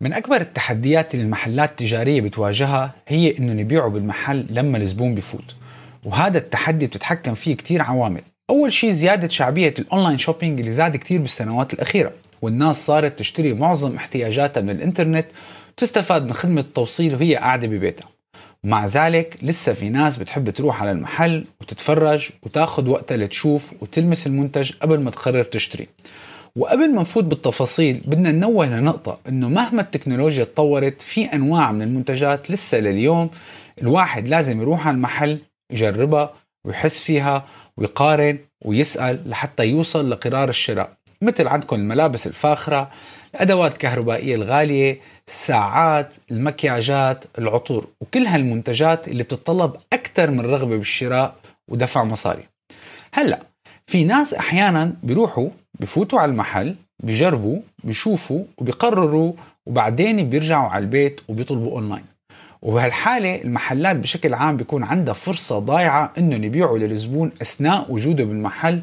من أكبر التحديات اللي المحلات التجارية بتواجهها هي إنه يبيعوا بالمحل لما الزبون بفوت وهذا التحدي بتتحكم فيه كتير عوامل. أول شيء زيادة شعبية ال online shopping اللي زاد كتير بالسنوات الأخيرة. والناس صارت تشتري معظم احتياجاتها من الإنترنت وتستفاد من خدمة التوصيل وهي قاعدة ببيتها. ومع ذلك لسه في ناس بتحب تروح على المحل وتتفرج وتاخد وقتها لتشوف وتلمس المنتج قبل ما تقرر تشتري. وقبل ما نفوت بالتفاصيل بدنا ننوه لنقطة إنه مهما التكنولوجيا تطورت في أنواع من المنتجات لسه لليوم الواحد لازم يروح على المحل يجربها ويحس فيها ويقارن ويسأل لحتى يوصل لقرار الشراء. مثل عندكم الملابس الفاخرة الأدوات الكهربائية الغالية الساعات المكياجات العطور وكل هالمنتجات اللي بتتطلب أكثر من رغبة بالشراء ودفع مصاري. هلأ في ناس أحيانا بيروحوا بفوتوا على المحل بجربوا بيشوفوا وبيقرروا وبعدين بيرجعوا على البيت وبيطلبوا اونلاين وبهالحالة المحلات بشكل عام بيكون عندها فرصة ضايعة إنهم يبيعوا للزبون أثناء وجوده بالمحل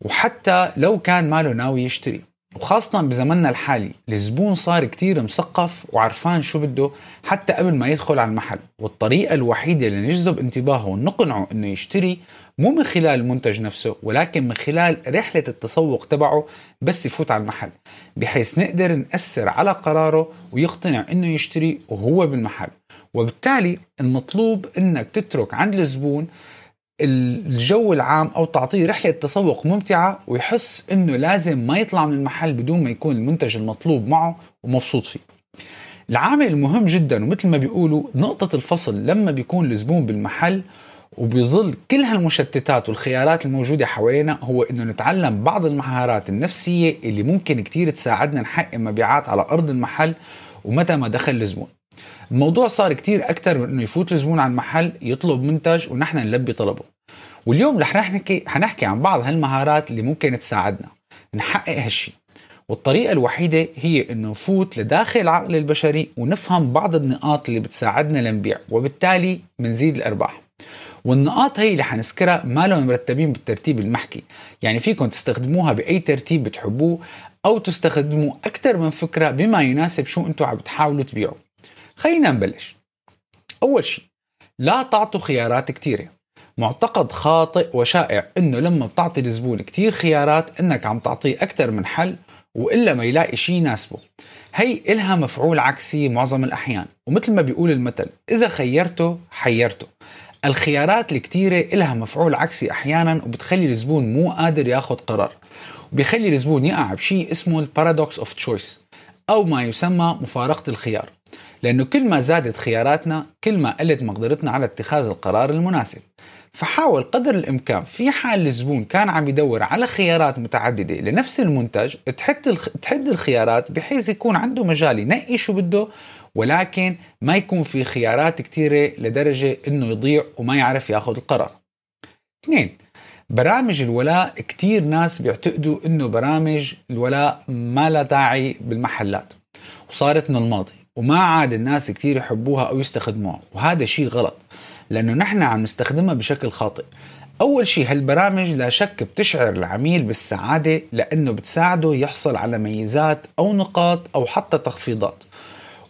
وحتى لو كان ماله ناوي يشتري. وخاصة بزمننا الحالي الزبون صار كتير مثقف وعرفان شو بده حتى قبل ما يدخل على المحل. والطريقة الوحيدة اللي نجذب انتباهه ونقنعه إنه يشتري مو من خلال المنتج نفسه ولكن من خلال رحلة التسوق تبعه بس يفوت على المحل بحيث نقدر نأثر على قراره ويقتنع إنه يشتري وهو بالمحل. وبالتالي المطلوب إنك تترك عند الزبون الجو العام أو تعطيه رحلة تسوق ممتعة ويحس إنه لازم ما يطلع من المحل بدون ما يكون المنتج المطلوب معه ومبسوط فيه. العامل المهم جدا ومثل ما بيقولوا نقطة الفصل لما بيكون الزبون بالمحل وبيظل كل هالمشتتات والخيارات الموجودة حوالينا هو إنه نتعلم بعض المهارات النفسية اللي ممكن كتير تساعدنا نحقق مبيعات على أرض المحل ومتى ما دخل الزبون الموضوع صار كتير أكثر من إنه يفوت الزبون على المحل يطلب منتج ونحن نلبي طلبه. واليوم رح نحكي حنحكي عن بعض هالمهارات اللي ممكن تساعدنا نحقق هالشي. والطريقة الوحيدة هي إنه نفوت لداخل العقل البشري ونفهم بعض النقاط اللي بتساعدنا لنبيع وبالتالي منزيد الأرباح. والنقاط هي اللي حنذكرها ما لهم مرتبين بالترتيب المحكي. يعني فيكم تستخدموها بأي ترتيب بتحبوه أو تستخدموا أكثر من فكرة بما يناسب شو أنتم عم بتحاولوا تبيعوا. خلينا نبلش. أول شيء لا تعطوا خيارات كثيرة معتقد خاطئ وشائع إنه لما بتعطي الزبون كتير خيارات إنك عم تعطيه أكثر من حل وإلا ما يلاقي شيء يناسبه. هي إلها مفعول عكسي معظم الأحيان ومثل ما بيقول المثل إذا خيرته حيرته. الخيارات الكتيرة إلها مفعول عكسي أحيانا وبتخلي الزبون مو قادر ياخد قرار. وبيخلي الزبون يقع بشيء اسمه ال paradox of choice أو ما يسمى مفارقة الخيار. لأنه كل ما زادت خياراتنا كل ما قلت مقدرتنا على اتخاذ القرار المناسب. فحاول قدر الإمكان في حال الزبون كان عم يدور على خيارات متعددة لنفس المنتج تحد الخيارات بحيث يكون عنده مجال ينقي شو بده ولكن ما يكون في خيارات كثيرة لدرجة إنه يضيع وما يعرف ياخذ القرار. اثنين برامج الولاء كثير ناس بيعتقدوا إنه برامج الولاء ما لها داعي بالمحلات وصارت من الماضي. وما عاد الناس كثير يحبوها أو يستخدموها. وهذا شيء غلط لأنه نحن عم نستخدمها بشكل خاطئ. أول شيء هالبرامج لا شك بتشعر العميل بالسعادة لأنه بتساعده يحصل على ميزات أو نقاط أو حتى تخفيضات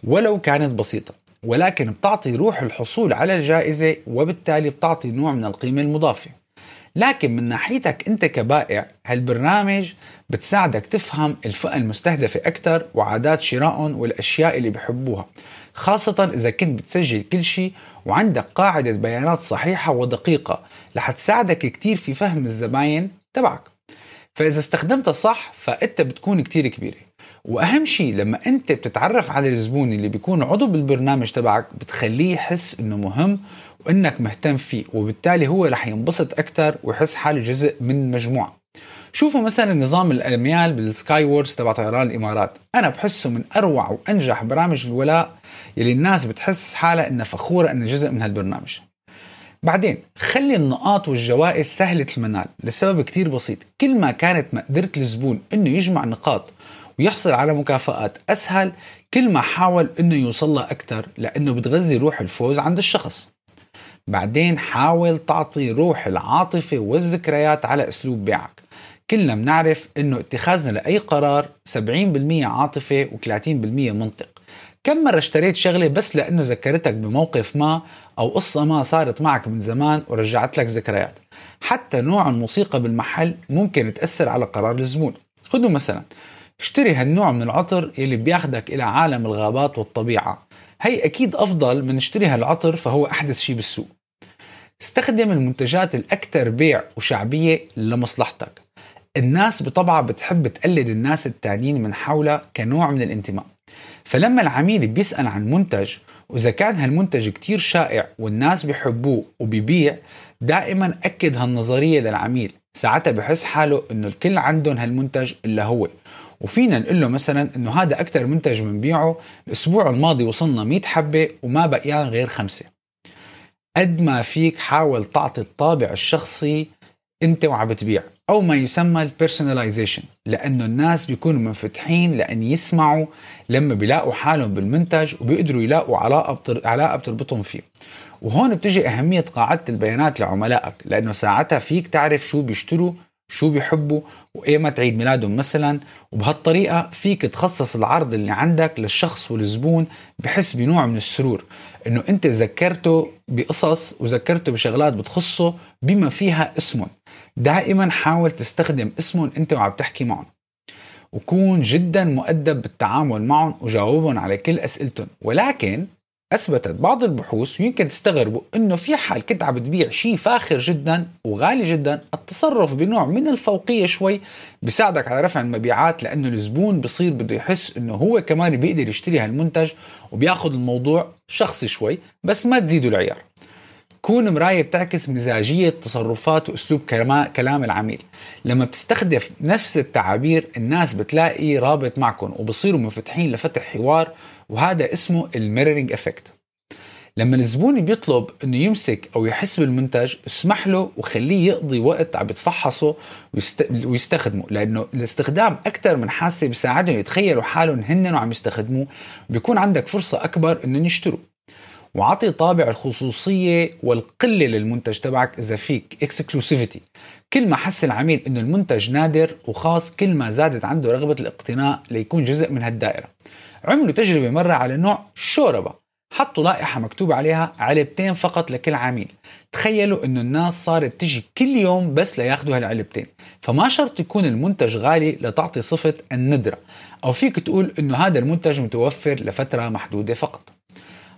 ولو كانت بسيطة. ولكن بتعطي روح الحصول على الجائزة وبالتالي بتعطي نوع من القيمة المضافة. لكن من ناحيتك انت كبائع هالبرنامج بتساعدك تفهم الفئة المستهدفة أكثر وعادات شرائهم والأشياء اللي بحبوها خاصة إذا كنت بتسجل كل شيء وعندك قاعدة بيانات صحيحة ودقيقة رح تساعدك كتير في فهم الزباين تبعك. فإذا استخدمتها صح فأنت بتكون كتير كبيرة. وأهم شيء لما أنت بتتعرف على الزبون اللي بيكون عضو بالبرنامج تبعك بتخليه يحس إنه مهم وإنك مهتم فيه وبالتالي هو رح ينبسط أكثر ويحس حاله جزء من مجموعة. شوفوا مثلا نظام الأميال بالسكاي وورز تبع طيران الإمارات. أنا بحسه من أروع وأنجح برامج الولاء يلي الناس بتحس حالها إنها فخورة إنها جزء من هالبرنامج. بعدين خلي النقاط والجوائز سهلة المنال لسبب كتير بسيط. كل ما كانت مقدرة الزبون إنه يجمع نقاط ويحصل على مكافآت أسهل كل ما حاول إنه يوصلها أكثر لأنه بتغذي روح الفوز عند الشخص. بعدين حاول تعطي روح العاطفة والذكريات على أسلوب بيعك. كلنا بنعرف إنه اتخاذنا لأي قرار 70% عاطفة و30% منطق. كم مرة اشتريت شغلة بس لأنه ذكرتك بموقف ما أو قصة ما صارت معك من زمان ورجعت لك ذكريات. حتى نوع الموسيقى بالمحل ممكن تأثر على قرار الزبون. خذوا مثلا اشتري هالنوع من العطر يلي بياخدك إلى عالم الغابات والطبيعة. هي أكيد أفضل من اشتري هالعطر فهو أحدث شيء بالسوق. استخدم المنتجات الأكثر بيع وشعبية لمصلحتك. الناس بطبعها بتحب تقلد الناس التانيين من حولها كنوع من الانتماء. فلما العميل بيسأل عن منتج وإذا كان هالمنتج كتير شائع والناس بيحبوه وبيبيع دائما أكد هالنظرية للعميل. ساعتها بحس حاله إنه الكل عندهم هالمنتج الا هو. وفينا نقول له مثلا إنه هذا أكثر منتج بنبيعه الأسبوع الماضي وصلنا 100 حبة وما بقيان غير خمسة. قد ما فيك حاول تعطي الطابع الشخصي أنت وعم بتبيع أو ما يسمى البيرسوناليزيشن لأنه الناس بيكونوا منفتحين لأن يسمعوا لما بيلاقوا حالهم بالمنتج وبيقدروا يلاقوا علاقة علاقة بتربطهم فيه. وهون بتجي أهمية قاعدة البيانات لعملائك لأنه ساعتها فيك تعرف شو بيشتروا شو بيحبوا وايمت عيد ميلادهم مثلا. وبهالطريقة فيك تخصص العرض اللي عندك للشخص والزبون بحس بنوع من السرور. إنه أنت ذكرته بقصص وذكرته بشغلات بتخصه بما فيها اسمهم. دائما حاول تستخدم اسمهم أنت وعم تحكي معهم. وكون جدا مؤدب بالتعامل معهم وجاوبهم على كل أسئلتهم. ولكن أثبتت بعض البحوث ويمكن تستغربوا إنه في حال كنت عم تبيع شيء فاخر جدا وغالي جدا التصرف بنوع من الفوقية شوي بيساعدك على رفع المبيعات لأنه الزبون بصير بده يحس إنه هو كمان بيقدر يشتري هالمنتج وبياخذ الموضوع شخصي شوي بس ما تزيدوا العيار. كون مراية بتعكس مزاجية تصرفات وأسلوب كلام العميل. لما بتستخدم نفس التعابير الناس بتلاقي رابط معكم وبصيروا منفتحين لفتح حوار وهذا اسمه ال mirroring effect لما الزبون بيطلب إنه يمسك أو يحس بالمنتج اسمح له وخليه يقضي وقت عم يتفحصه ويستخدمه لأنه الاستخدام أكثر من حاسة بيساعدهم يتخيلوا حالهم هن وعم يستخدموه. بيكون عندك فرصة أكبر إنهم يشتروا. وعطي طابع الخصوصية والقلة للمنتج تبعك إذا فيك اكسكلوسيفيتي كل ما حس العميل إنه المنتج نادر وخاص كل ما زادت عنده رغبة الاقتناء ليكون جزء من هالدائرة. عملوا تجربة مرة على نوع شوربة حطوا لائحة مكتوب عليها علبتين فقط لكل عميل. تخيلوا إنه الناس صارت تجي كل يوم بس لياخذوا هالعلبتين. فما شرط يكون المنتج غالي لتعطي صفة الندرة أو فيك تقول إنه هذا المنتج متوفر لفترة محدودة فقط.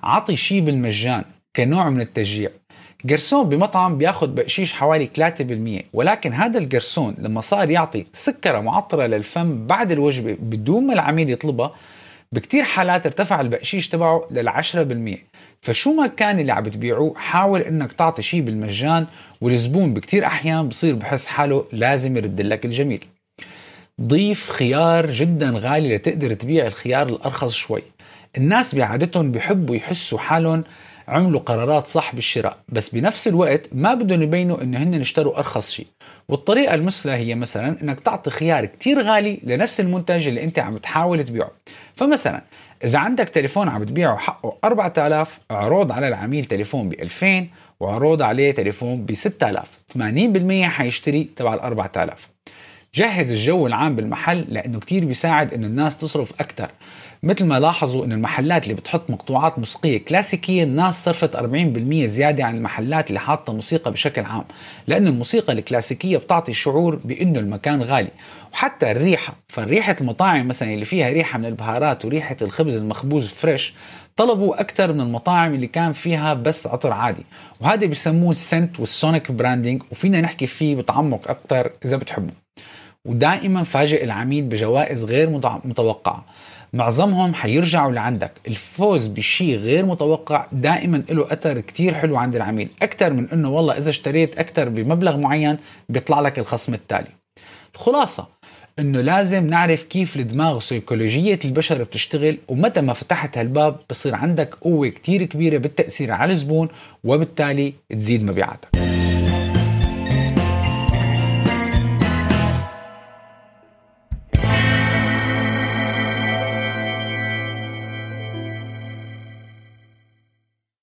عطي شيء بالمجان كنوع من التشجيع. جرسون بمطعم بياخذ بقشيش حوالي 3% ولكن هذا الجرسون لما صار يعطي سكرة معطرة للفم بعد الوجبة بدون ما العميل يطلبها بكتير حالات ارتفع البقشيش تبعه للعشرة بالمية. فشو ما كان اللي عم بتبيعوه حاول إنك تعطي شيء بالمجان والزبون بكتير أحيان بصير بحس حاله لازم يرد لك الجميل. ضيف خيار جدا غالي لتقدر تبيع الخيار الأرخص شوي. الناس بعادتهم بيحبوا يحسوا حالهم عملوا قرارات صح بالشراء بس بنفس الوقت ما بدهم يبينوا إنه هن اشتروا أرخص شيء. والطريقة المثلى هي مثلا إنك تعطي خيار كتير غالي لنفس المنتج اللي أنت عم تحاول تبيعه. فمثلا إذا عندك تليفون عم تبيعه حقه 4000 عروض على العميل تليفون ب 2000 وعروض عليه تليفون ب 6000 80% حيشتري تبع ال 4000 جهز الجو العام بالمحل لأنه كتير بيساعد إنه الناس تصرف أكثر مثل ما لاحظوا انه المحلات اللي بتحط مقطوعات موسيقية كلاسيكية الناس صرفت 40% زيادة عن المحلات اللي حاطة موسيقى بشكل عام لأنه الموسيقى الكلاسيكية بتعطي شعور بإنه المكان غالي. وحتى الريحة فريحة المطاعم مثلا اللي فيها ريحة من البهارات وريحة الخبز المخبوز fresh طلبوا أكثر من المطاعم اللي كان فيها بس عطر عادي. وهذا بيسموه ال scent وال sonic branding وفينا نحكي فيه بتعمق أكثر إذا بتحبوا. ودائما فاجئ العميل بجوائز غير متوقعة. معظمهم حيرجعوا لعندك. الفوز بشيء غير متوقع دائما له أثر كتير حلو عند العميل. أكثر من إنه والله إذا اشتريت أكثر بمبلغ معين بيطلع لك الخصم التالي. الخلاصة إنه لازم نعرف كيف الدماغ وسيكولوجية البشر بتشتغل ومتى ما فتحت هالباب بصير عندك قوة كتير كبيرة بالتأثير على الزبون وبالتالي تزيد مبيعاتك.